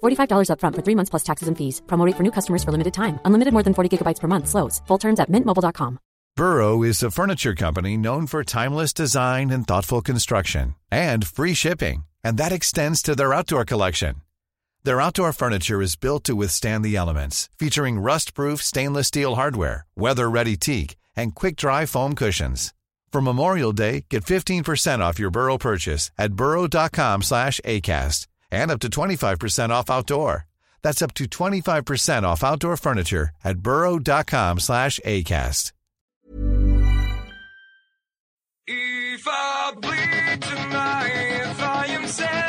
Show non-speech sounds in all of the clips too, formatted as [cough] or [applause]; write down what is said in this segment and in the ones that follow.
$45 upfront for three months plus taxes and fees. Promo rate for new customers for limited time. Unlimited more than 40 gigabytes per month. Slows. Full terms at mintmobile.com. Burrow is a furniture company known for timeless design and thoughtful construction and free shipping. And that extends to their outdoor collection. Their outdoor furniture is built to withstand the elements, featuring rust-proof stainless steel hardware, weather-ready teak, and quick-dry foam cushions. For Memorial Day, get 15% off your Burrow purchase at burrow.com slash ACAST and up to 25% off outdoor. That's up to 25% off outdoor furniture at burrow.com slash ACAST. If I bleed tonight, I am sad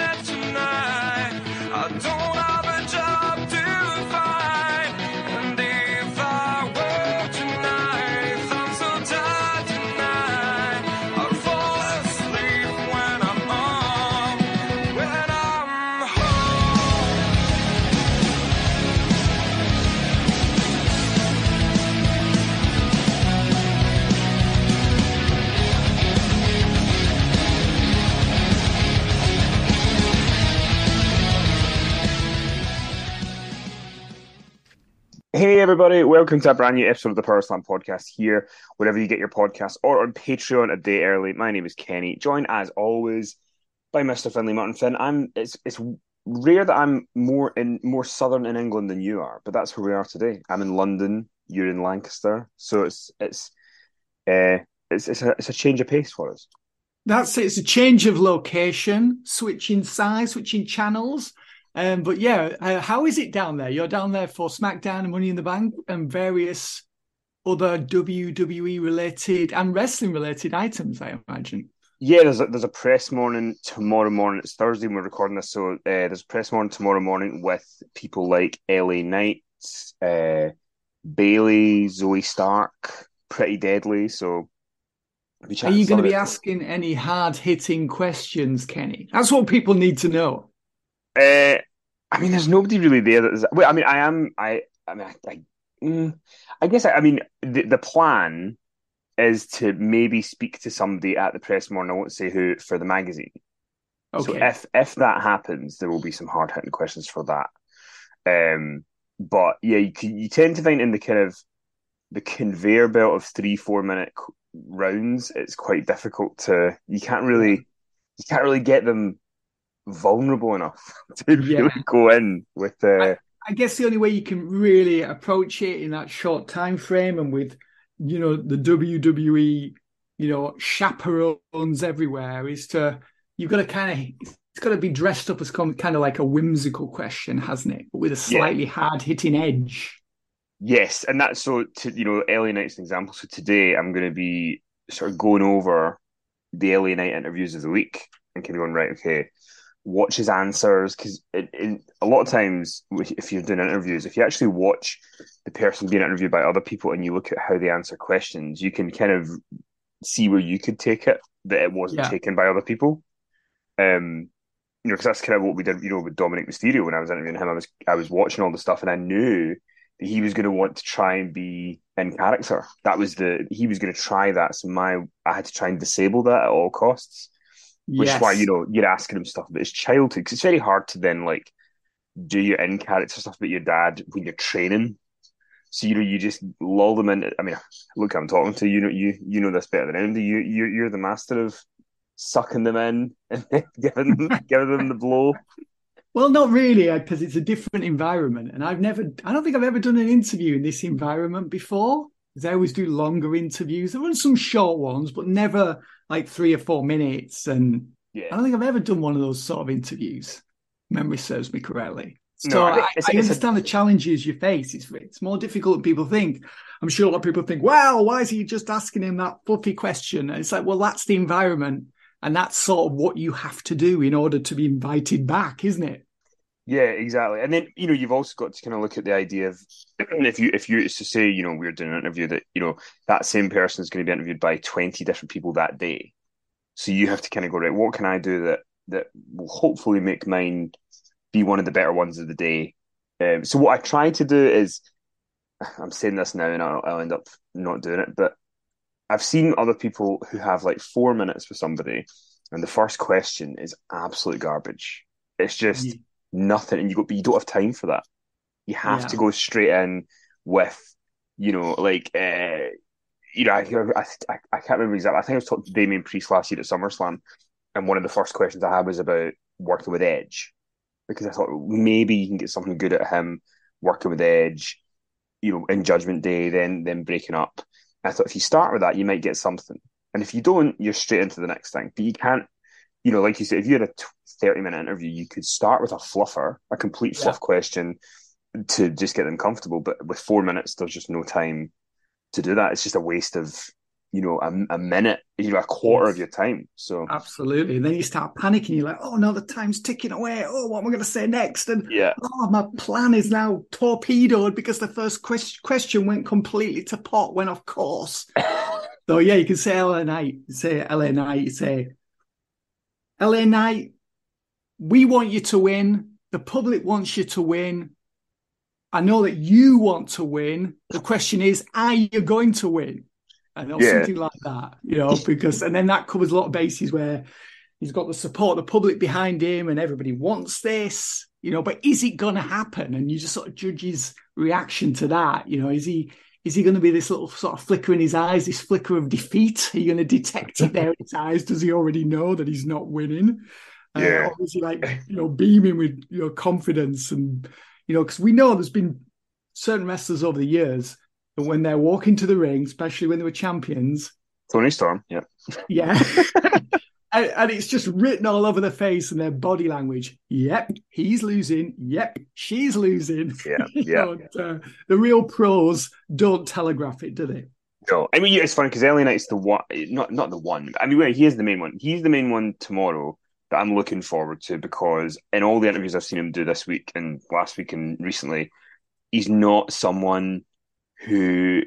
Hey everybody, welcome to a brand new episode of the Power Slam podcast here, wherever you get your podcasts or on Patreon a day early. My name is Kenny, joined as always by Mr. Finley Martin Finn. I'm it's it's rare that I'm more in more southern in England than you are, but that's where we are today. I'm in London, you're in Lancaster, so it's it's uh it's it's a it's a change of pace for us. That's it. It's a change of location, switching size, switching channels. Um, but yeah, uh, how is it down there? You're down there for SmackDown and Money in the Bank and various other WWE related and wrestling related items, I imagine. Yeah, there's a, there's a press morning tomorrow morning. It's Thursday and we're recording this, so uh, there's a press morning tomorrow morning with people like LA Knight, uh, Bayley, Zoey Stark, Pretty Deadly. So, Are you going to be asking any hard hitting questions, Kenny? That's what people need to know. Uh, I mean, there's nobody really there that is. Well, I mean, I am. I. I mean, I. I, mm, I guess. I, I mean, the the plan is to maybe speak to somebody at the press morning. I won't say who for the magazine. Okay. So if if that happens, there will be some hard hitting questions for that. Um, but yeah, you you tend to find in the kind of the conveyor belt of three four minute rounds, it's quite difficult to. You can't really you can't really get them vulnerable enough [laughs] to really go in with. Uh, I guess the only way you can really approach it in that short time frame and with, you know, the WWE, you know, chaperones everywhere is to you've got to kind of it's got to be dressed up as kind of like a whimsical question, hasn't it? But with a slightly hard hitting edge. Yes, and that's so to you know, LA Knight's an example. So today I'm going to be sort of going over the LA Knight interviews of the week and kind of going right, okay, watch his answers because in a lot of times if you're doing interviews, if you actually watch the person being interviewed by other people and you look at how they answer questions, you can kind of see where you could take it that it wasn't Yeah. taken by other people. Um, you know, because that's kind of what we did, you know, with Dominic Mysterio when I was interviewing him. I was I was watching all the stuff and I knew that he was going to want to try and be in character. That was the he was going to try that. So my I had to try and disable that at all costs. Which is why you know you're asking him stuff about his childhood because it's very hard to then like do your in character stuff about your dad when you're training. So you know you just lull them in. I mean, look, I'm talking to you. You know you you know this better than anybody. You you you're the master of sucking them in [laughs] and giving them, [laughs] giving them the blow. Well, not really, uh, because it's a different environment, and I've never, I don't think I've ever done an interview in this environment before. They always do longer interviews. There run some short ones, but never like three or four minutes. And Yeah. I don't think I've ever done one of those sort of interviews. Memory serves me correctly. So No, I I, it's- I it's a- understand the challenges you face. It's it's more difficult than people think. I'm sure a lot of people think, "Wow, why is he just asking him that fluffy question?" And it's like, well, that's the environment, and that's sort of what you have to do in order to be invited back, isn't it? Yeah, exactly. And then, you know, you've also got to kind of look at the idea of [clears throat] if you if you to say, you know, we're doing an interview that, you know, that same person is going to be interviewed by 20 different people that day. So you have to kind of go, right, what can I do that that will hopefully make mine be one of the better ones of the day? Um, so what I try to do is [sighs] I'm saying this now and I'll, I'll end up not doing it, but I've seen other people who have like four minutes with somebody and the first question is absolute garbage. It's just Yeah. Nothing, and you go, but you don't have time for that. You have Yeah. to go straight in with, you know, like, uh, you know, I, I, I can't remember exactly. I think I was talking to Damien Priest last year at SummerSlam, and one of the first questions I had was about working with Edge, because I thought maybe you can get something good at him working with Edge, you know, in Judgment Day, then then breaking up. I thought if you start with that, you might get something, and if you don't, you're straight into the next thing. But you can't you know, like you said, if you had a 30 minute interview, you could start with a fluffer, a complete fluff question to just get them comfortable. But with four minutes, there's just no time to do that. It's just a waste of, you know, a, a minute, you know, a quarter Yes. of your time. So, Absolutely. And then you start panicking. You're like, oh no, the time's ticking away. Oh, what am I going to say next? And yeah, oh, my plan is now torpedoed because the first quest- question went completely to pot when off course. [laughs] so yeah, you can say LA Knight, you say LA Knight, you say LA Knight, we want you to win. The public wants you to win. I know that you want to win. The question is, are you going to win? And or Yeah. something like that, you know, because and then that covers a lot of bases where he's got the support of the public behind him and everybody wants this, you know, but is it gonna happen? And you just sort of judge his reaction to that. You know, is he is he going to be this little sort of flicker in his eyes, this flicker of defeat? Are you going to detect it there in his eyes? Does he already know that he's not winning? Uh, Yeah. or is he like, you know, beaming with your know confidence and you know, because we know there's been certain wrestlers over the years that when they're walking to the ring, especially when they were champions, Toni Storm. Yeah. yeah. [laughs] and, and it's just written all over their face and their body language. Yep, he's losing. Yep, she's losing. Yeah. Yeah. [laughs] uh, the real pros don't telegraph it, do they? No, I mean, it's funny because LA Knight's the one, not not the one. I mean, well, he is the main one. He's the main one tomorrow that I'm looking forward to because in all the interviews I've seen him do this week and last week and recently, he's not someone who.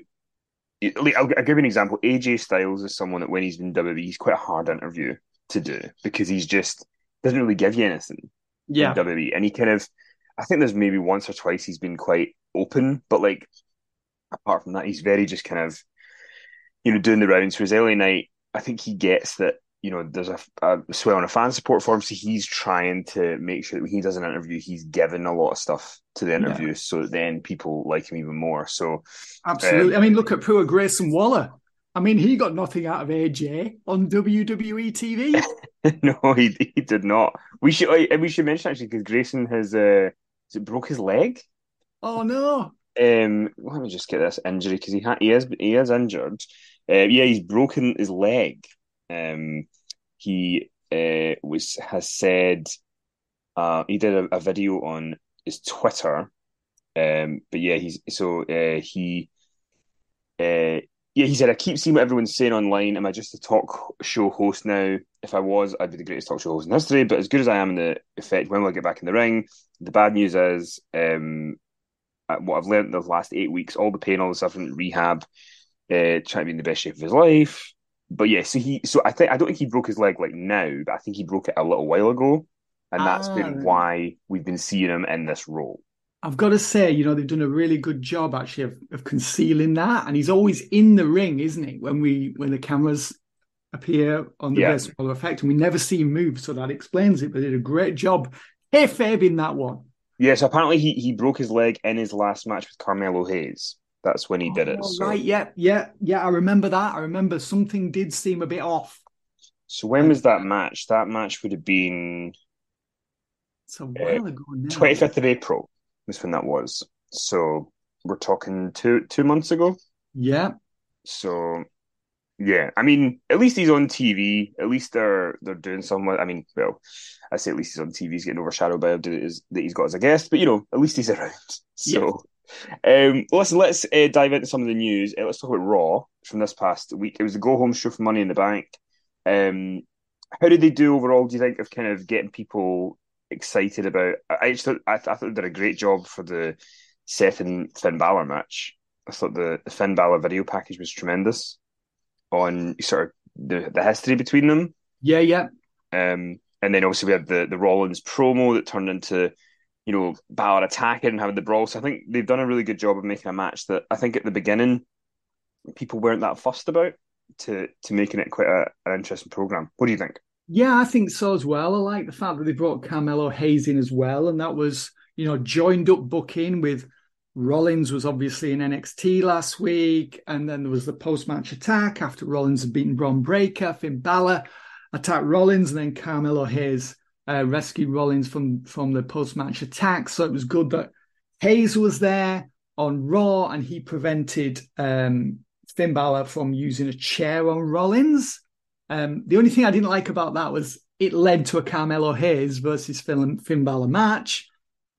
I'll, I'll give you an example. AJ Styles is someone that when he's in WWE, he's quite a hard interview to do because he's just doesn't really give you anything in WWE. And he kind of, I think there's maybe once or twice he's been quite open, but like apart from that, he's very just kind of, you know, doing the rounds. Whereas LA Knight, I think he gets that, you know, there's a, a swell and a fan support for him. So he's trying to make sure that when he does an interview, he's given a lot of stuff to the interview so that then people like him even more. So, Absolutely. Um, I mean, look at poor Grayson Waller. I mean, he got nothing out of AJ on WWE TV. [laughs] no, he he did not. We should uh, we should mention actually because Grayson has uh, broke his leg. oh no. Um, let me just get this injury because he ha- he is he is injured. Uh, yeah, he's broken his leg. Um, he uh was has said uh he did a, a video on his Twitter. Um, but yeah, he's so uh he uh yeah he said I keep seeing what everyone's saying online. Am I just a talk show host now? If I was, I'd be the greatest talk show host in history. But as good as I am in the effect, when will I get back in the ring? The bad news is um what I've learned the last eight weeks, all the pain, all the suffering, rehab, uh, trying to be in the best shape of his life. But yeah, so he, so I think I don't think he broke his leg like now, but I think he broke it a little while ago, and that's Ah, been why we've been seeing him in this role. I've got to say, you know, they've done a really good job actually of, of concealing that. And he's always in the ring, isn't he? When we when the cameras appear on the Yeah. Best Waller effect, and we never see him move, so that explains it. But they did a great job. Kayfabe in that one. Yeah, so apparently he he broke his leg in his last match with Carmelo Hayes. That's when he did it. Oh, So, Right, yeah, yeah, yeah. I remember that. I remember something did seem a bit off. so when was that match? That match would have been It's a while ago now. twenty fifth of April. Was when that was. So we're talking two two months ago. Yeah, So yeah, I mean, at least he's on TV. At least they're they're doing something. I mean, well, I say at least he's on TV. He's getting overshadowed by that he's got as a guest, but you know, at least he's [laughs] around. So, um, listen, let's uh, dive into some of the news. Uh, let's talk about Raw from this past week. It was the go home show for Money in the Bank. Um, how did they do overall? Do you think of kind of getting people excited about? I just thought I, th- I thought they did a great job for the Seth and Finn Balor match. I thought the, the Finn Balor video package was tremendous on sort of the, the history between them. Yeah, yeah. Um, and then obviously we had the the Rollins promo that turned into, you know, Balor attacking and having the brawl. So I think they've done a really good job of making a match that I think at the beginning people weren't that fussed about to to making it quite a, an interesting program. What do you think? Yeah, I think so as well. I like the fact that they brought Carmelo Hayes in as well, and that was you know joined up booking with Rollins was obviously in NXT last week, and then there was the post match attack after Rollins had beaten Bron Breakker. Finn Balor attacked Rollins, and then Carmelo Hayes uh, rescued Rollins from from the post match attack. So it was good that Hayes was there on Raw, and he prevented um, Finn Balor from using a chair on Rollins. Um, the only thing I didn't like about that was it led to a Carmelo Hayes versus Finn, Finn Balor match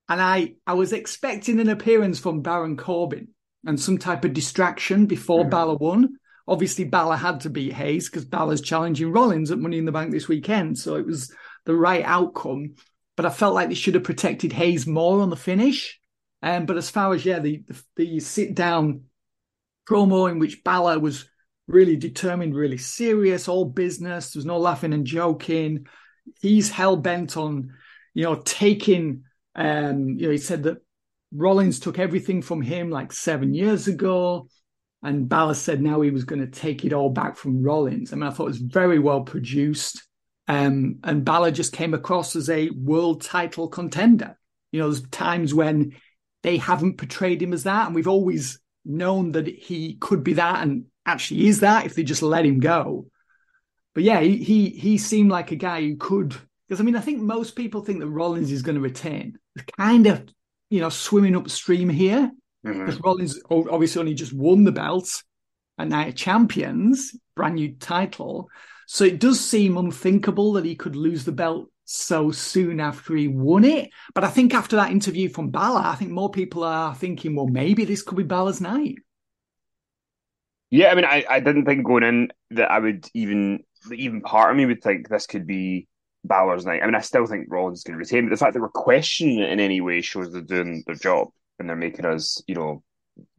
and I I was expecting an appearance from Baron Corbin and some type of distraction before mm-hmm. Balor won. Obviously, Balor had to beat Hayes because Balor's challenging Rollins at Money in the Bank this weekend, so it was the right outcome. But I felt like they should have protected Hayes more on the finish. Um, but as far as yeah, the the, the sit down promo in which Balor was really determined, really serious, all business. There's no laughing and joking. He's hell bent on, you know, taking um, you know, he said that Rollins took everything from him like seven years ago, and Balor said now he was going to take it all back from Rollins. I mean, I thought it was very well produced, um, and Balor just came across as a world title contender. You know, there's times when they haven't portrayed him as that, and we've always known that he could be that, and actually is that if they just let him go. But yeah, he he, he seemed like a guy who could because I mean, I think most people think that Rollins is going to retain. kind of, you know, swimming upstream here because mm-hmm. Rollins obviously only just won the belt and now champions, brand new title. So it does seem unthinkable that he could lose the belt so soon after he won it. But I think after that interview from Balor, I think more people are thinking, well, maybe this could be Balor's night. Yeah, I mean, I, I didn't think going in that I would even even part of me would think this could be Balor's night. I mean, I still think Rollins is going to retain, but the fact that we're questioning it in any way shows they're doing their job and they're making us, you know,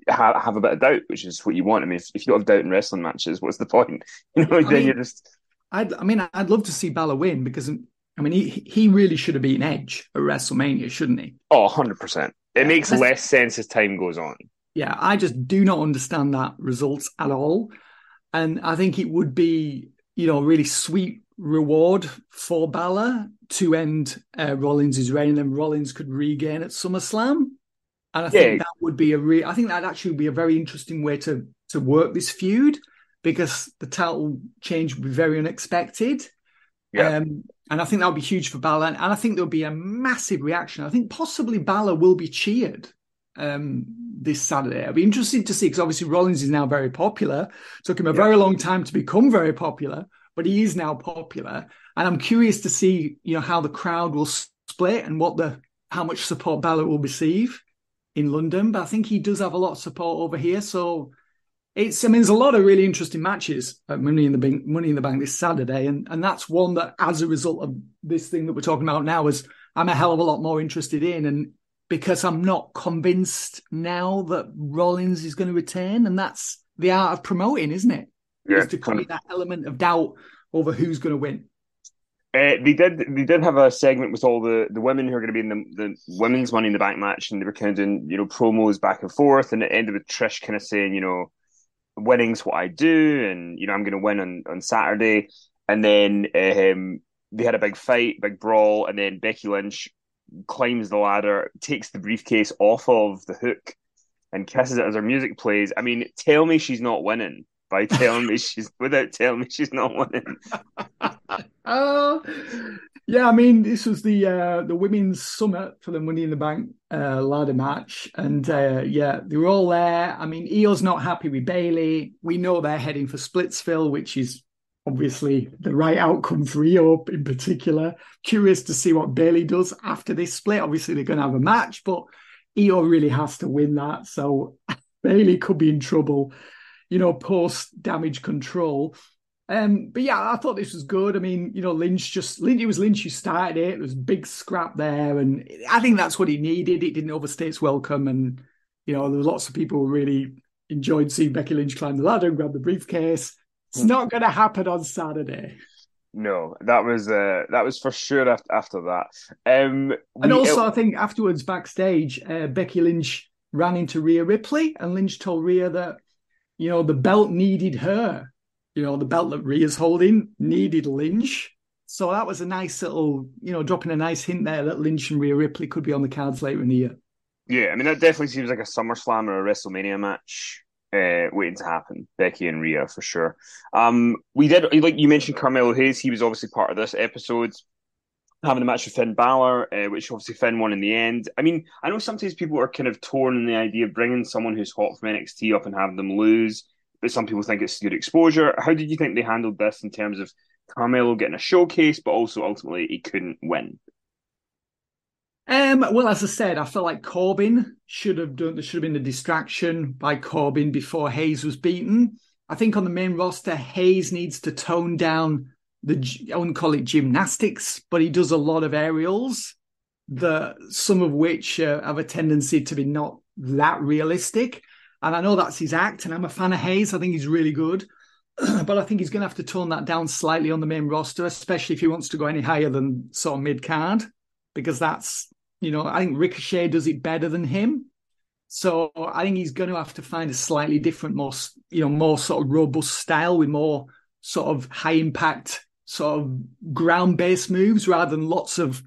have, have a bit of doubt, which is what you want. I mean, if, if you don't have doubt in wrestling matches, what's the point? [laughs] You know, I then mean, you're just. I'd, I mean, I'd love to see Balor win because, I mean, he he really should have beaten Edge at WrestleMania, shouldn't he? Oh, 100%. It yeah, makes less sense as time goes on. Yeah, I just do not understand that results at all. And I think it would be, you know, really sweet reward for Balor to end uh, Rollins' reign, and then Rollins could regain at SummerSlam. And I think yeah. that would be a re- I think that actually would be a very interesting way to to work this feud because the title change would be very unexpected. Yeah. Um, and I think that would be huge for Balor. And I think there would be a massive reaction. I think possibly Balor will be cheered um, this Saturday. I'll be interested to see because obviously Rollins is now very popular. It took him a yeah. very long time to become very popular but he is now popular. And I'm curious to see, you know, how the crowd will split and what the how much support Balor will receive in London. But I think he does have a lot of support over here. So it's I mean, there's a lot of really interesting matches at Money in the Bank, Money in the Bank this Saturday, and and that's one that, as a result of this thing that we're talking about now, is I'm a hell of a lot more interested in, and because I'm not convinced now that Rollins is going to return. and that's the art of promoting, isn't it? yeah, is to create that element of doubt over who's going to win. Uh, they did. They did have a segment with all the, the women who are going to be in the, the women's Money in the Bank match, and they were kind of doing you know promos back and forth, and it ended with Trish kind of saying, you know, winning's what I do, and you know I'm going to win on on Saturday, and then um, they had a big fight, big brawl, and then Becky Lynch climbs the ladder, takes the briefcase off of the hook, and kisses it as her music plays. I mean, tell me she's not winning by telling me [laughs] she's without telling me she's not winning. oh, [laughs] Yeah, I mean, this was the uh, the women's summit for the Money in the Bank uh, ladder match, and uh, yeah, they were all there. I mean, Iyo's not happy with Bayley. We know they're heading for Splitsville, which is obviously the right outcome for Iyo in particular. Curious to see what Bayley does after this split. Obviously, they're going to have a match, but Iyo really has to win that. So [laughs] Bayley could be in trouble, you know, post damage control. Um, but yeah, I thought this was good. I mean, you know, Lynch just Lynch, it was Lynch who started it. There was big scrap there, and I think that's what he needed. It didn't overstay its welcome, and you know, there were lots of people who really enjoyed seeing Becky Lynch climb the ladder and grab the briefcase. It's not going to happen on Saturday. No, that was uh, that was for sure after, after that. Um, And we- also, I think afterwards backstage, uh, Becky Lynch ran into Rhea Ripley, and Lynch told Rhea that you know the belt needed her. You know, the belt that Rhea's holding needed Lynch. So that was a nice little, you know, dropping a nice hint there that Lynch and Rhea Ripley could be on the cards later in the year. Yeah, I mean that definitely seems like a SummerSlam or a WrestleMania match uh, waiting to happen. Becky and Rhea for sure. Um, we did like you mentioned Carmelo Hayes. He was obviously part of this episode, having a match with Finn Balor, uh, which obviously Finn won in the end. I mean, I know sometimes people are kind of torn in the idea of bringing someone who's hot from NXT up and having them lose, but some people think it's good exposure. How did you think they handled this in terms of Carmelo getting a showcase, but also ultimately he couldn't win? Um, well, as I said, I felt like Corbin should have done. There should have been a distraction by Corbin before Hayes was beaten. I think on the main roster, Hayes needs to tone down the. I wouldn't call it gymnastics, but he does a lot of aerials, the some of which uh, have a tendency to be not that realistic. And I know that's his act, and I'm a fan of Hayes. I think he's really good, [clears throat] but I think he's going to have to tone that down slightly on the main roster, especially if he wants to go any higher than sort of mid card because that's you know I think Ricochet does it better than him. So I think he's going to have to find a slightly different, more you know, more sort of robust style with more sort of high impact, sort of ground based moves rather than lots of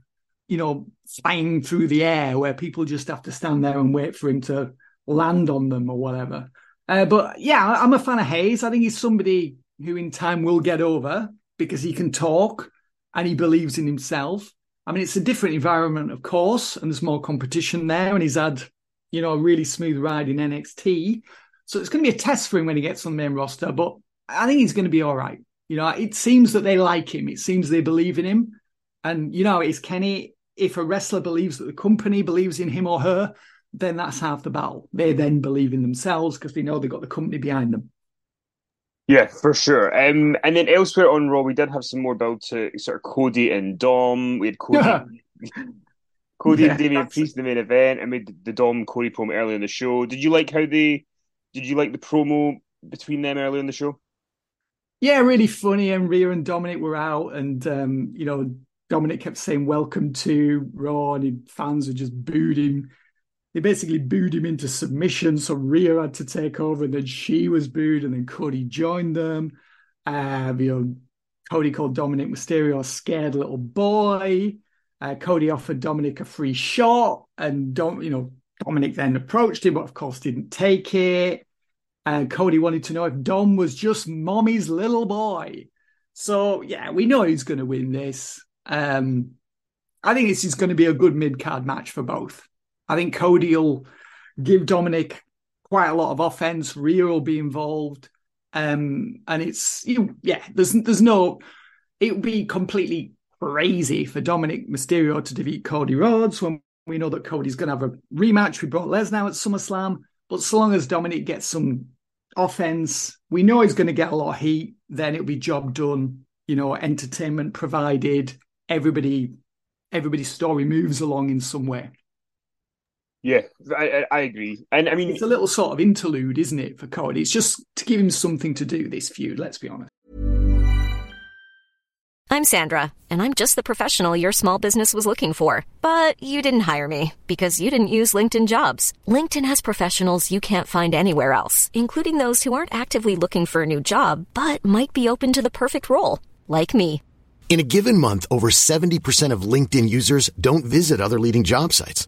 you know flying through the air where people just have to stand there and wait for him to land on them or whatever. Uh, but yeah, I'm a fan of Hayes. I think he's somebody who in time will get over because he can talk and he believes in himself. I mean, it's a different environment, of course, and there's more competition there. And he's had, you know, a really smooth ride in NXT. So it's going to be a test for him when he gets on the main roster. But I think he's going to be all right. You know, it seems that they like him. It seems they believe in him. And, you know, it's Kenny. If a wrestler believes that the company believes in him or her, then that's half the battle. They then believe in themselves because they know they've got the company behind them. Yeah, for sure. Um, and then elsewhere on Raw, we did have some more build to sort of Cody and Dom. We had Cody, Cody Yeah, and [laughs] Damien that's- Priest in the main event, and we had the Dom Cody promo earlier in the show. Did you like how they? Did you like the promo between them earlier in the show? Yeah, really funny. And Rhea and Dominic were out, and um, you know, Dominic kept saying "Welcome to Raw," and fans were just booed him. They basically booed him into submission, so Rhea had to take over, and then she was booed, and then Cody joined them. Uh, you know, Cody called Dominic Mysterio a scared little boy. Uh, Cody offered Dominic a free shot, and Dom, you know, Dominic then approached him, but of course didn't take it. And Cody wanted to know if Dom was just mommy's little boy. So yeah, we know he's going to win this. Um, I think this is going to be a good mid card match for both. I think Cody will give Dominic quite a lot of offense. Rhea will be involved, um, and it's you yeah. There's there's no. It would be completely crazy for Dominic Mysterio to defeat Cody Rhodes when we know that Cody's going to have a rematch with Brock Lesnar at SummerSlam. But so long as Dominic gets some offense, we know he's going to get a lot of heat. Then it'll be job done. You know, entertainment provided. Everybody, everybody's story moves along in some way. Yeah, I, I, I agree. And I mean, It's a little sort of interlude, isn't it, for Cody? It's just to give him something to do. This feud, let's be honest. I'm Sandra, and I'm just the professional your small business was looking for. But you didn't hire me because you didn't use LinkedIn jobs. LinkedIn has professionals you can't find anywhere else, including those who aren't actively looking for a new job but might be open to the perfect role, like me. In a given month, over 70% of LinkedIn users don't visit other leading job sites.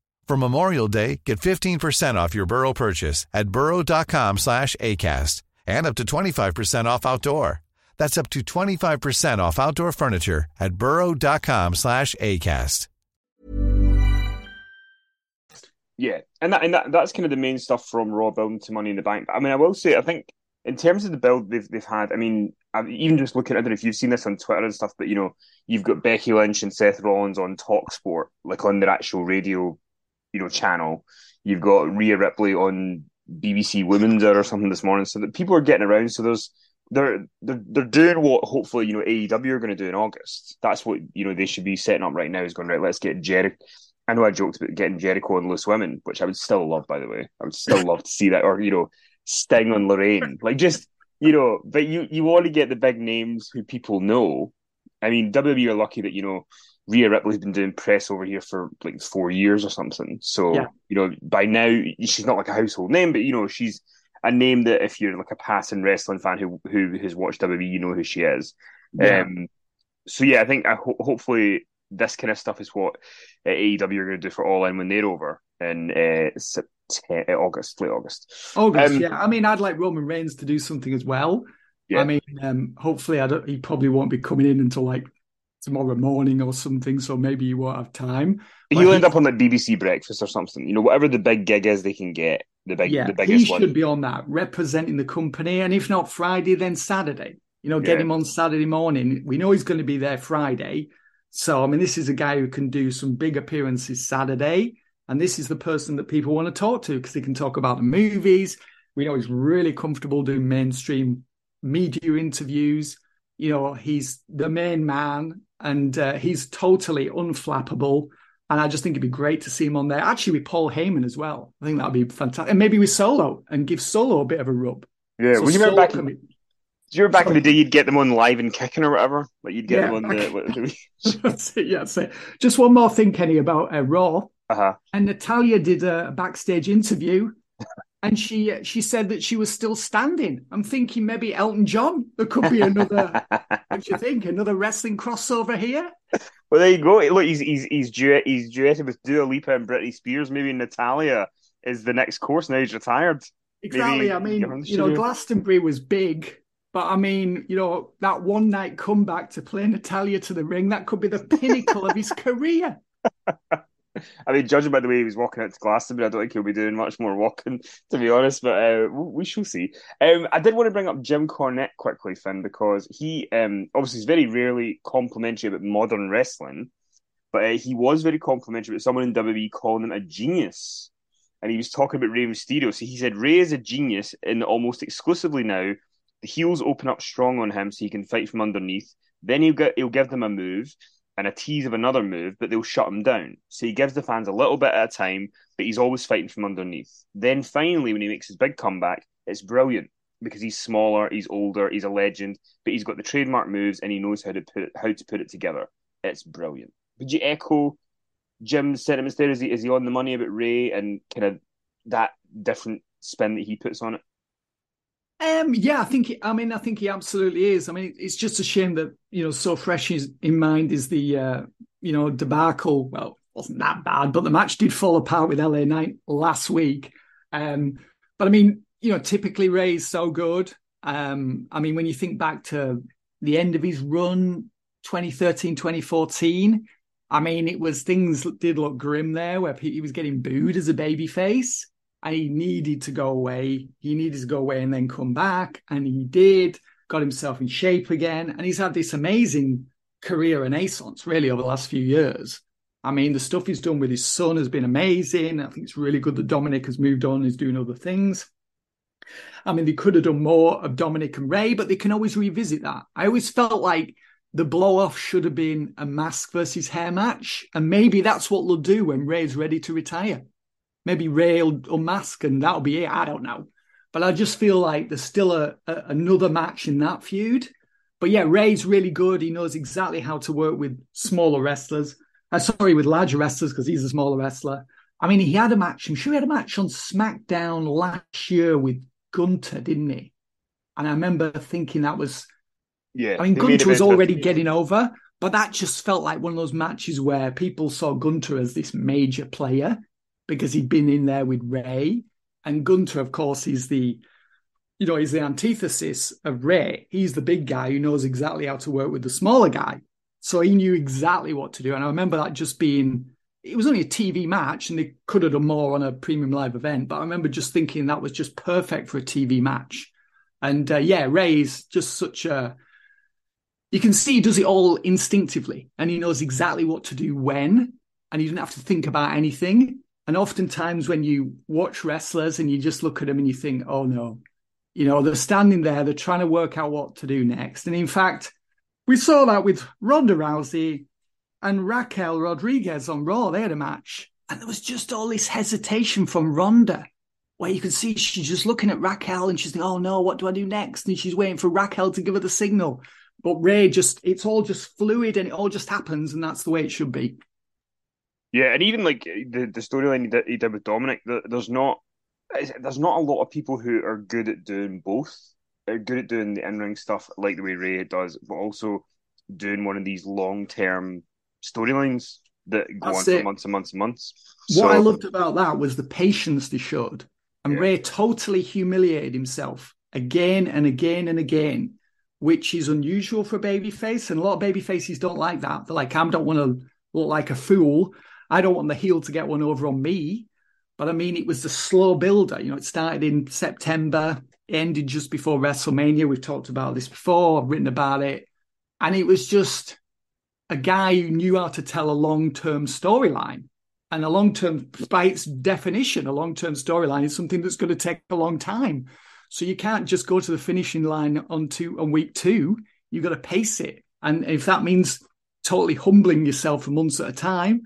For Memorial Day, get 15% off your Burrow purchase at burrow.com slash ACAST and up to 25% off outdoor. That's up to 25% off outdoor furniture at burrow.com slash ACAST. Yeah, and that and that that's kind of the main stuff from Raw building to Money in the Bank. I mean, I will say, I think in terms of the build they've they've had, I mean, I've even just looking, I don't know if you've seen this on Twitter and stuff, but you know, you've got Becky Lynch and Seth Rollins on Talk Sport, like on their actual radio, you know, channel. You've got Rhea Ripley on BBC Women's or something this morning, so that people are getting around. So there's they're they're they're doing what hopefully you know AEW are going to do in August. That's what you know they should be setting up right now. Is going right. Let's get Jericho. I know I joked about getting Jericho and Loose Women, which I would still love, by the way. I would still love to see that, or you know, Sting on Lorraine, like just you know. But you you want to get the big names who people know. I mean, WWE are lucky that you know Rhea Ripley's been doing press over here for like four years or something. So Yeah. you know, by now she's not like a household name, but you know, she's a name that if you're like a passing wrestling fan who who has watched WWE, you know who she is. Yeah. Um, so yeah, I think I ho- hopefully this kind of stuff is what uh, AEW are going to do for All In when they're over in uh, September, August, late August. August, Um, yeah. I mean, I'd like Roman Reigns to do something as well. Yeah. I mean, um, hopefully, I don't, he probably won't be coming in until like tomorrow morning or something, so maybe you won't have time. He'll he- end up on like BBC Breakfast or something. You know, whatever the big gig is, they can get the big, yeah, the he biggest should one. be on that, representing the company, and if not Friday, then Saturday. You know, get Yeah. him on Saturday morning. We know he's going to be there Friday, so I mean, this is a guy who can do some big appearances Saturday, and this is the person that people want to talk to because he can talk about the movies. We know he's really comfortable doing mainstream media interviews. You know, he's the main man, and uh, he's totally unflappable. And I just think it'd be great to see him on there. Actually, with Paul Heyman as well. I think that'd be fantastic. And maybe with Solo and give Solo a bit of a rub. Yeah, So well, you remember back, in, be- you remember back in the day, you'd get them on live and kicking or whatever. Like you'd get Yeah, them on okay. the. What, [laughs] that's it. Yeah, that's it. Just one more thing, Kenny, about uh, Raw. uh-huh. And Natalya did a backstage interview, and she she said that she was still standing. I'm thinking maybe Elton John. There could be another. [laughs] what do you think? Another wrestling crossover here? Well, there you go. Look, he's he's he's duet he's duetted with Dua Lipa and Britney Spears. Maybe Natalya is the next course. Now he's retired. Exactly. Maybe I mean, get her in the you know. Glastonbury was big, but I mean, you know, that one night comeback to play Natalya to the ring, that could be the pinnacle of his [laughs] career. [laughs] I mean, judging by the way he was walking out to Glastonbury, I don't think he'll be doing much more walking, [laughs] to be honest. But uh, we shall see. Um, I did want to bring up Jim Cornette quickly, Finn, because he um, obviously is very rarely complimentary about modern wrestling, but uh, he was very complimentary about someone in WWE calling him a genius. And he was talking about Rey Mysterio. So he said Rey is a genius, and almost exclusively now, the heels open up strong on him so he can fight from underneath. Then he'll get he'll give them a move and a tease of another move, but they'll shut him down. So he gives the fans a little bit at a time, but he's always fighting from underneath. Then finally, when he makes his big comeback, it's brilliant because he's smaller, he's older, he's a legend, but he's got the trademark moves and he knows how to put it, how to put it together. It's brilliant. Would you echo Jim's sentiments there? Is he is he on the money about Rey and kind of that different spin that he puts on it? Um, yeah, I think. I mean, I think he absolutely is. I mean, it's just a shame that you know, so fresh in mind is the uh, you know debacle. Well, wasn't that bad, but the match did fall apart with LA Knight last week. Um, but I mean, you know, typically Rey's so good. Um, I mean, when you think back to the end of his run, 2013, 2014, I mean, it was things did look grim there, where he was getting booed as a babyface and he needed to go away. He needed to go away and then come back, and he did. Got himself in shape again, and he's had this amazing career renaissance really over the last few years. I mean, the stuff he's done with his son has been amazing. I think it's really good that Dominic has moved on and is doing other things. I mean, they could have done more of Dominic and Rey, but they can always revisit that. I always felt like the blow off should have been a mask versus hair match, and maybe that's what they'll do when Rey's ready to retire maybe Rey will unmask and that'll be it. I don't know. But I just feel like there's still a, a another match in that feud. But yeah, Rey's really good. He knows exactly how to work with smaller wrestlers. Uh, sorry, with larger wrestlers because he's a smaller wrestler. I mean, he had a match. I'm sure he had a match on SmackDown last year with Gunther, didn't he? And I remember thinking that was. Yeah, I mean, Gunther was already getting over, but that just felt like one of those matches where people saw Gunther as this major player because he'd been in there with Rey, and Gunther, of course, is the, you know, he's the antithesis of Rey. He's the big guy who knows exactly how to work with the smaller guy. So he knew exactly what to do, and I remember that just being. It was only a TV match, and they could have done more on a premium live event. But I remember just thinking that was just perfect for a TV match. And uh, yeah, Rey's just such a you can see he does it all instinctively and he knows exactly what to do when and he doesn't have to think about anything and oftentimes when you watch wrestlers and you just look at them and you think oh no you know they're standing there they're trying to work out what to do next and in fact we saw that with Ronda Rousey and Raquel Rodriguez on Raw they had a match and there was just all this hesitation from Ronda where you could see she's just looking at Raquel and she's thinking, oh no, what do I do next? And she's waiting for Raquel to give her the signal. But Rey just, it's all just fluid and it all just happens and that's the way it should be. Yeah, and even like eh, the the storyline he did, he did with Dominic, there's not eh, there's not a lot of people who are good at doing both. Are good at doing the in ring stuff like the way Rey does, but also doing one of these long term storylines that go That's on it. for months and months and months. What I loved about that was the patience they showed. And Yeah. Rey totally humiliated himself again and again and again, which is unusual for a babyface. And a lot of babyfaces don't like that. They're like, I don't want to look like a fool. I don't want the heel to get one over on me. But I mean, it was the slow builder. You know, it started in September, ended just before WrestleMania. We've talked about this before, I've written about it. And it was just a guy who knew how to tell a long term storyline. And a long term, by its definition, a long term storyline is something that's going to take a long time. So you can't just go to the finishing line on two on week two. You've got to pace it. And if that means totally humbling yourself for months at a time,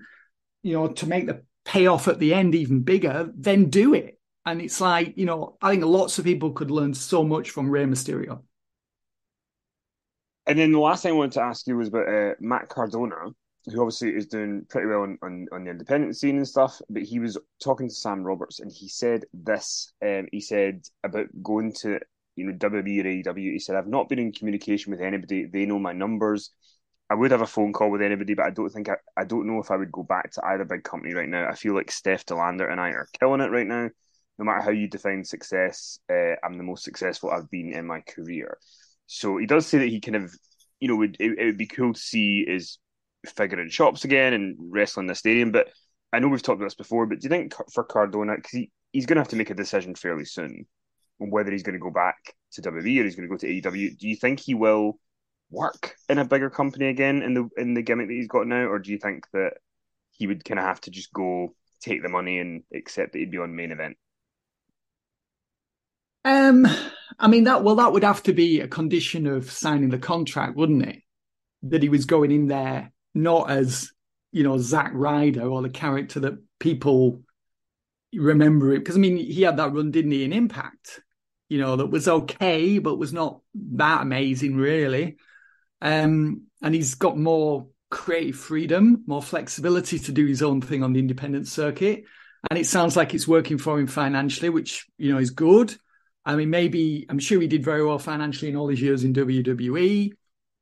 you know, to make the payoff at the end even bigger, then do it. And it's like, you know, I think lots of people could learn so much from Rey Mysterio. And then the last thing I wanted to ask you was about uh, Matt Cardona, who obviously is doing pretty well on, on, on the independent scene and stuff. But he was talking to Sam Roberts, and he said this. Um, he said about going to you know WWE or AEW. He said I've not been in communication with anybody. They know my numbers. I would have a phone call with anybody, but I don't think I, I don't know if I would go back to either big company right now. I feel like Steph De Lander and I are killing it right now. No matter how you define success, uh, I'm the most successful I've been in my career. So he does say that he kind of, you know, would it, it would be cool to see his figure in shops again and wrestling in the stadium. But I know we've talked about this before, but do you think for Cardona, because he, he's going to have to make a decision fairly soon on whether he's going to go back to WWE or he's going to go to AEW, do you think he will work in a bigger company again in the in the gimmick that he's got now, or do you think that he would kind of have to just go take the money and accept that he'd be on main event? Um, I mean that well, that would have to be a condition of signing the contract, wouldn't it? That he was going in there not as you know Zack Ryder or the character that people remember it because I mean he had that run, didn't he, in Impact? You know that was okay, but was not that amazing, really. Um, and he's got more creative freedom, more flexibility to do his own thing on the independent circuit. And it sounds like it's working for him financially, which you know is good. I mean, maybe I'm sure he did very well financially in all his years in WWE,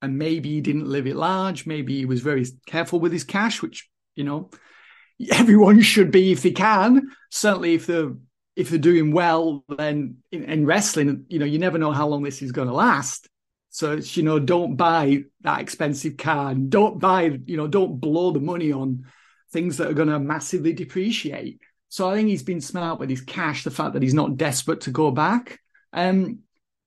and maybe he didn't live it large. Maybe he was very careful with his cash, which you know [laughs] everyone should be if they can. Certainly, if they're if they're doing well, then in, in wrestling, you know, you never know how long this is going to last. So it's you know, don't buy that expensive car, and don't buy you know, don't blow the money on things that are going to massively depreciate. So I think he's been smart with his cash, the fact that he's not desperate to go back. Um,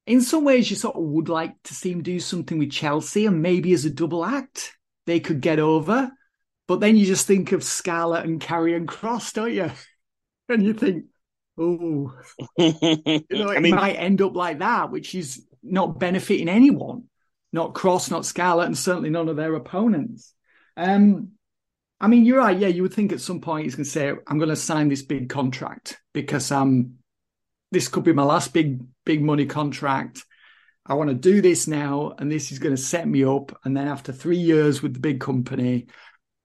in some ways, you sort of would like to see him do something with Chelsea and maybe as a double act, they could get over. But then you just think of Scarlett and Karrion Kross, don't you? [laughs] And you think, oh, [laughs] you know, it I mean, might end up like that, which is not benefiting anyone, not Kross, not Scarlett, and certainly none of their opponents. Um, I mean, you're right. Yeah, you would think at some point he's going to say, "I'm going to sign this big contract because um, this could be my last big, big money contract. I want to do this now, and this is going to set me up. And then after three years with the big company,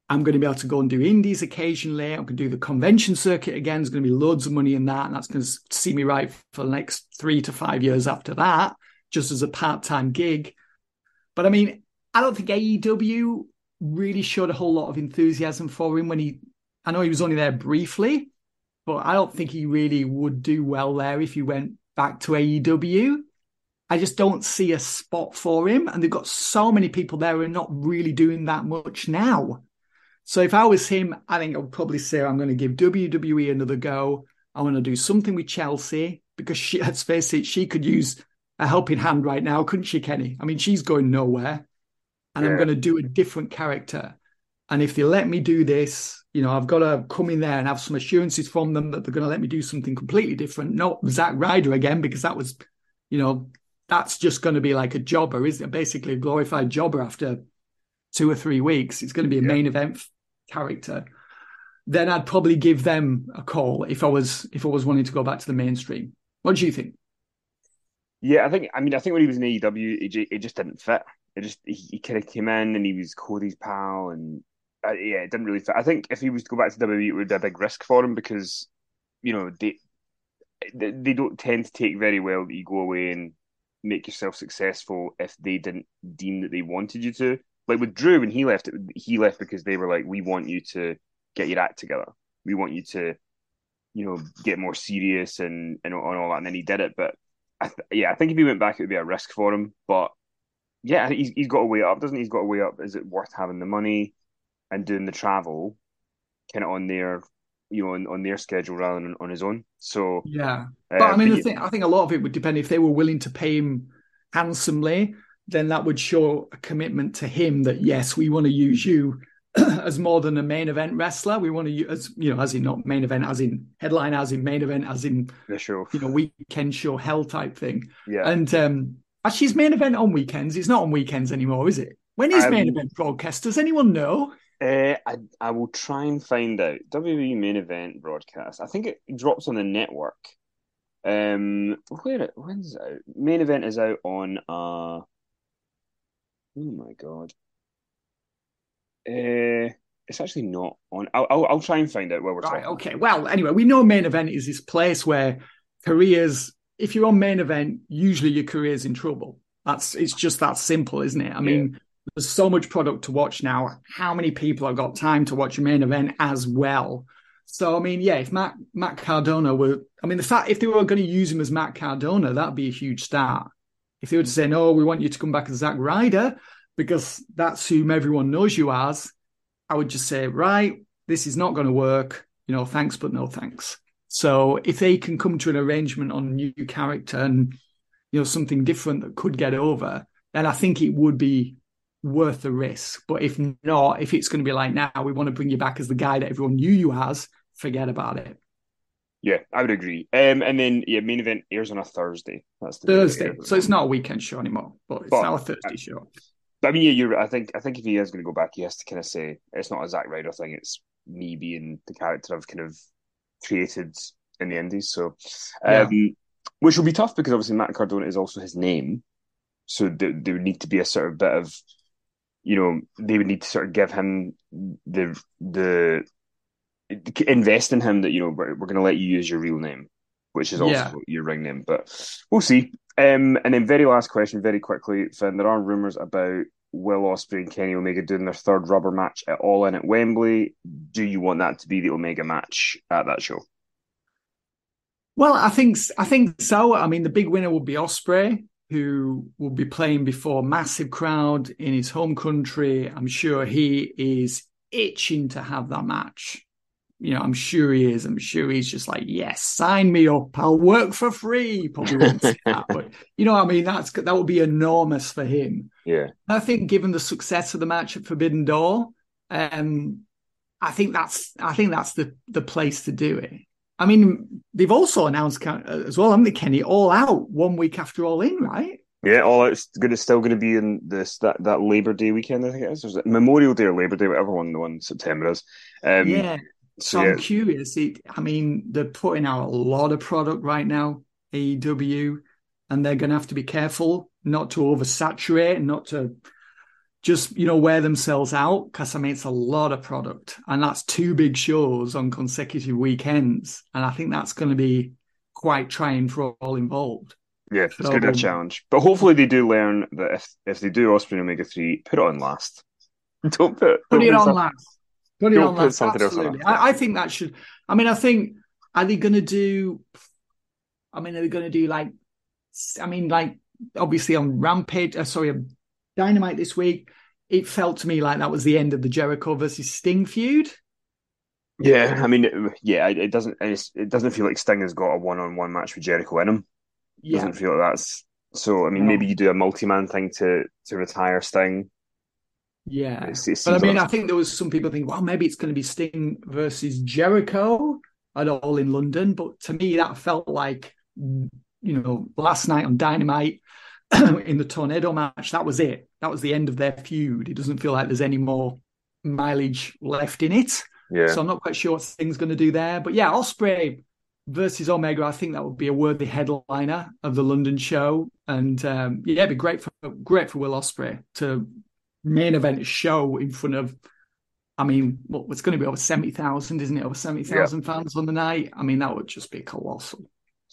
I'm going to be able to go and do indies occasionally. I'm going to do the convention circuit again. There's going to be loads of money in that. And that's going to see me right for the next three to five years after that, just as a part time gig. But I mean, I don't think AEW really showed a whole lot of enthusiasm for him when he, I know he was only there briefly, but I don't think he really would do well there if he went back to AEW. I just don't see a spot for him. And they've got so many people there who are not really doing that much now. So if I was him, I think I would probably say I'm going to give WWE another go. I want to do something with Chelsea because she, [laughs] let's face it, she could use a helping hand right now, couldn't she, Kenny? I mean, she's going nowhere. And yeah. I'm going to do a different character. And if they let me do this, you know, I've got to come in there and have some assurances from them that they're going to let me do something completely different, not Zack Ryder again, because that was, you know, that's just going to be like a jobber, isn't it? Basically, a glorified jobber after two or three weeks. It's going to be a yeah. main event character. Then I'd probably give them a call if I was if I was wanting to go back to the mainstream. What do you think? Yeah, I think. I mean, I think when he was in AEW, it, it just didn't fit. It just he, he kind of came in and he was Cody's pal, and uh, yeah, it didn't really fit. I think if he was to go back to WWE, it would be a big risk for him because you know they they don't tend to take very well that you go away and make yourself successful if they didn't deem that they wanted you to. Like with Drew, when he left, he left because they were like, "We want you to get your act together. We want you to, you know, get more serious and and, and all that." And then he did it. But I th- yeah, I think if he went back, it would be a risk for him. But yeah, he's he's got to weigh up, doesn't he? He's got to weigh up. Is it worth having the money and doing the travel, kind of on their you know on, on their schedule rather than on his own? So yeah, but uh, I mean, but the thing, I think a lot of it would depend if they were willing to pay him handsomely. Then that would show a commitment to him that yes, we want to use you [clears throat] as more than a main event wrestler. We want to as you know, as in not main event, as in headline, as in main event, as in the show, you know, weekend show hell type thing. Yeah. And um, actually, his main event on weekends. It's not on weekends anymore, is it? When is um, main event broadcast? Does anyone know? Uh, I I will try and find out. WWE main event broadcast. I think it drops on the network. Um, where when's it out? Main event is out on. Uh, oh my god. Uh, it's actually not on. I'll, I'll, I'll try and find out where we're right, talking. Okay. Well, anyway, we know main event is this place where careers. If you're on main event, usually your career's in trouble. That's it's just that simple, isn't it? I mean, there's so much product to watch now. How many people have got time to watch a main event as well? So I mean, yeah, if Matt Matt Cardona were, I mean, the fact if they were going to use him as Matt Cardona, that'd be a huge start. If they were to say, no, we want you to come back as Zack Ryder because that's whom everyone knows you as, I would just say, right, this is not going to work. You know, thanks, but no thanks. So if they can come to an arrangement on a new character and you know something different that could get over, then I think it would be worth the risk. But if not, if it's going to be like now, we want to bring you back as the guy that everyone knew you as, forget about it. Yeah, I would agree. Um, and then yeah, main event airs on a Thursday. That's the Thursday, so it's not a weekend show anymore, but it's but, now a Thursday I, show. I mean, yeah, you're. I think I think if he is going to go back, he has to kind of say it's not a Zack Ryder thing. It's me being the character I've kind of created in the Indies. So, um, yeah. which will be tough because obviously Matt Cardona is also his name, so there, there would need to be a sort of bit of you know, they would need to sort of give him the the invest in him that you know we're, we're going to let you use your real name, which is also yeah. your ring name. But we'll see. Um, and then very last question, very quickly, Fin. There are rumors about Will Ospreay and Kenny Omega doing their third rubber match at All In at Wembley. Do you want that to be the Omega match at that show? Well, I think I think so. I mean, the big winner will be Ospreay, who will be playing before a massive crowd in his home country. I'm sure he is itching to have that match. You know, I'm sure he is. I'm sure he's just like, yes, sign me up. I'll work for free. Probably won't say that, [laughs] but you know, I mean, that's that would be enormous for him. Yeah, I think given the success of the match at Forbidden Door, um, I think that's I think that's the the place to do it. I mean, they've also announced uh, as well, haven't they, Kenny? All out one week after All In, right? Yeah, all out's going still going to be in this that, that Labor Day weekend. I think it is. Or is it Memorial Day or Labor Day, whatever one the one September is. Um, yeah. So, so yeah. I'm curious. It, I mean, they're putting out a lot of product right now, AEW, and they're going to have to be careful not to oversaturate, and not to just you know wear themselves out because I mean it's a lot of product and that's two big shows on consecutive weekends and I think that's going to be quite trying for all involved. Yeah, it's going to be a challenge, but hopefully they do learn that if if they do Ospreay Omega three, put it on last. [laughs] don't put put don't it on last. Put it don't on put last. something else on Absolutely. I, I think that should. I mean, I think are they going to do? I mean, are they going to do like? I mean, like obviously on Rampage. Uh, sorry, on Dynamite this week. It felt to me like that was the end of the Jericho versus Sting feud. Yeah, I mean, yeah, it it doesn't it doesn't feel like Sting has got a one on one match with Jericho in him. Yeah, Doesn't feel like that's so. I mean, No. maybe you do a multi man thing to to retire Sting. Yeah. It's- it But I mean, I think there was some people think, well, maybe it's going to be Sting versus Jericho at all in London. But to me, that felt like, you know, last night on Dynamite [clears throat] in the Tornado match, that was it. That was the end of their feud. It doesn't feel like there's any more mileage left in it. yeah, So I'm not quite sure what Sting's going to do there. But yeah, Ospreay versus Omega, I think that would be a worthy headliner of the London show. And um, yeah, it'd be great for great for Will Ospreay to main event show in front of. I mean, what it's going to be over seventy thousand, isn't it? Over seventy thousand fans on the night. I mean, that would just be colossal.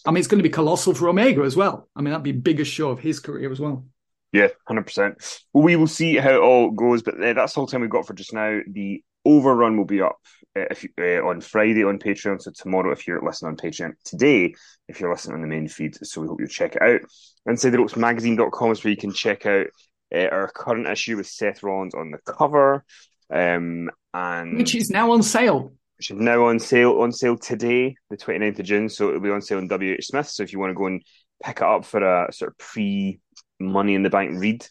I mean, it's going to be colossal for Omega as well. I mean, that'd be biggest show of his career as well. yeah, hundred percent. Well, we will see how it all goes, but uh, that's all the time we've got for just now. The overrun will be up uh, if you, uh, on Friday on Patreon. So tomorrow, if you're listening on Patreon, today, if you're listening on the main feed. So we hope you check it out. And say the ropes InsideTheRopesMagazine.com is where you can check out uh, our current issue with Seth Rollins on the cover, um, and Which is now on sale. which is now on sale on sale today, the 29th of June. So it'll be on sale on WH Smith. So if you want to go and pick it up for a sort of pre money in the bank read,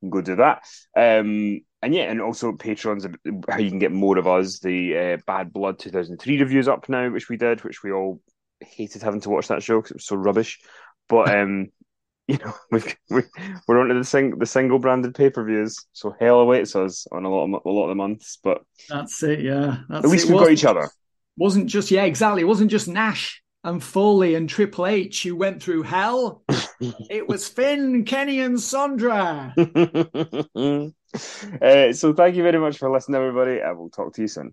you can go do that. Um, and yeah, and also Patreon's a- how you can get more of us. The uh, Bad Blood 2003 reviews up now, which we did, which we all hated having to watch that show because it was so rubbish. But [laughs] um, [laughs] you know, we've, we we're onto the sing the single branded pay per views, so hell awaits us on a lot of a lot of the months. But That's it. Yeah. That's at least it. we've got each other. wasn't just yeah exactly it wasn't just nash and foley and triple h who went through hell [laughs] it was fin kenny and sondra [laughs] uh, so thank you very much for listening, everybody. I will talk to you soon.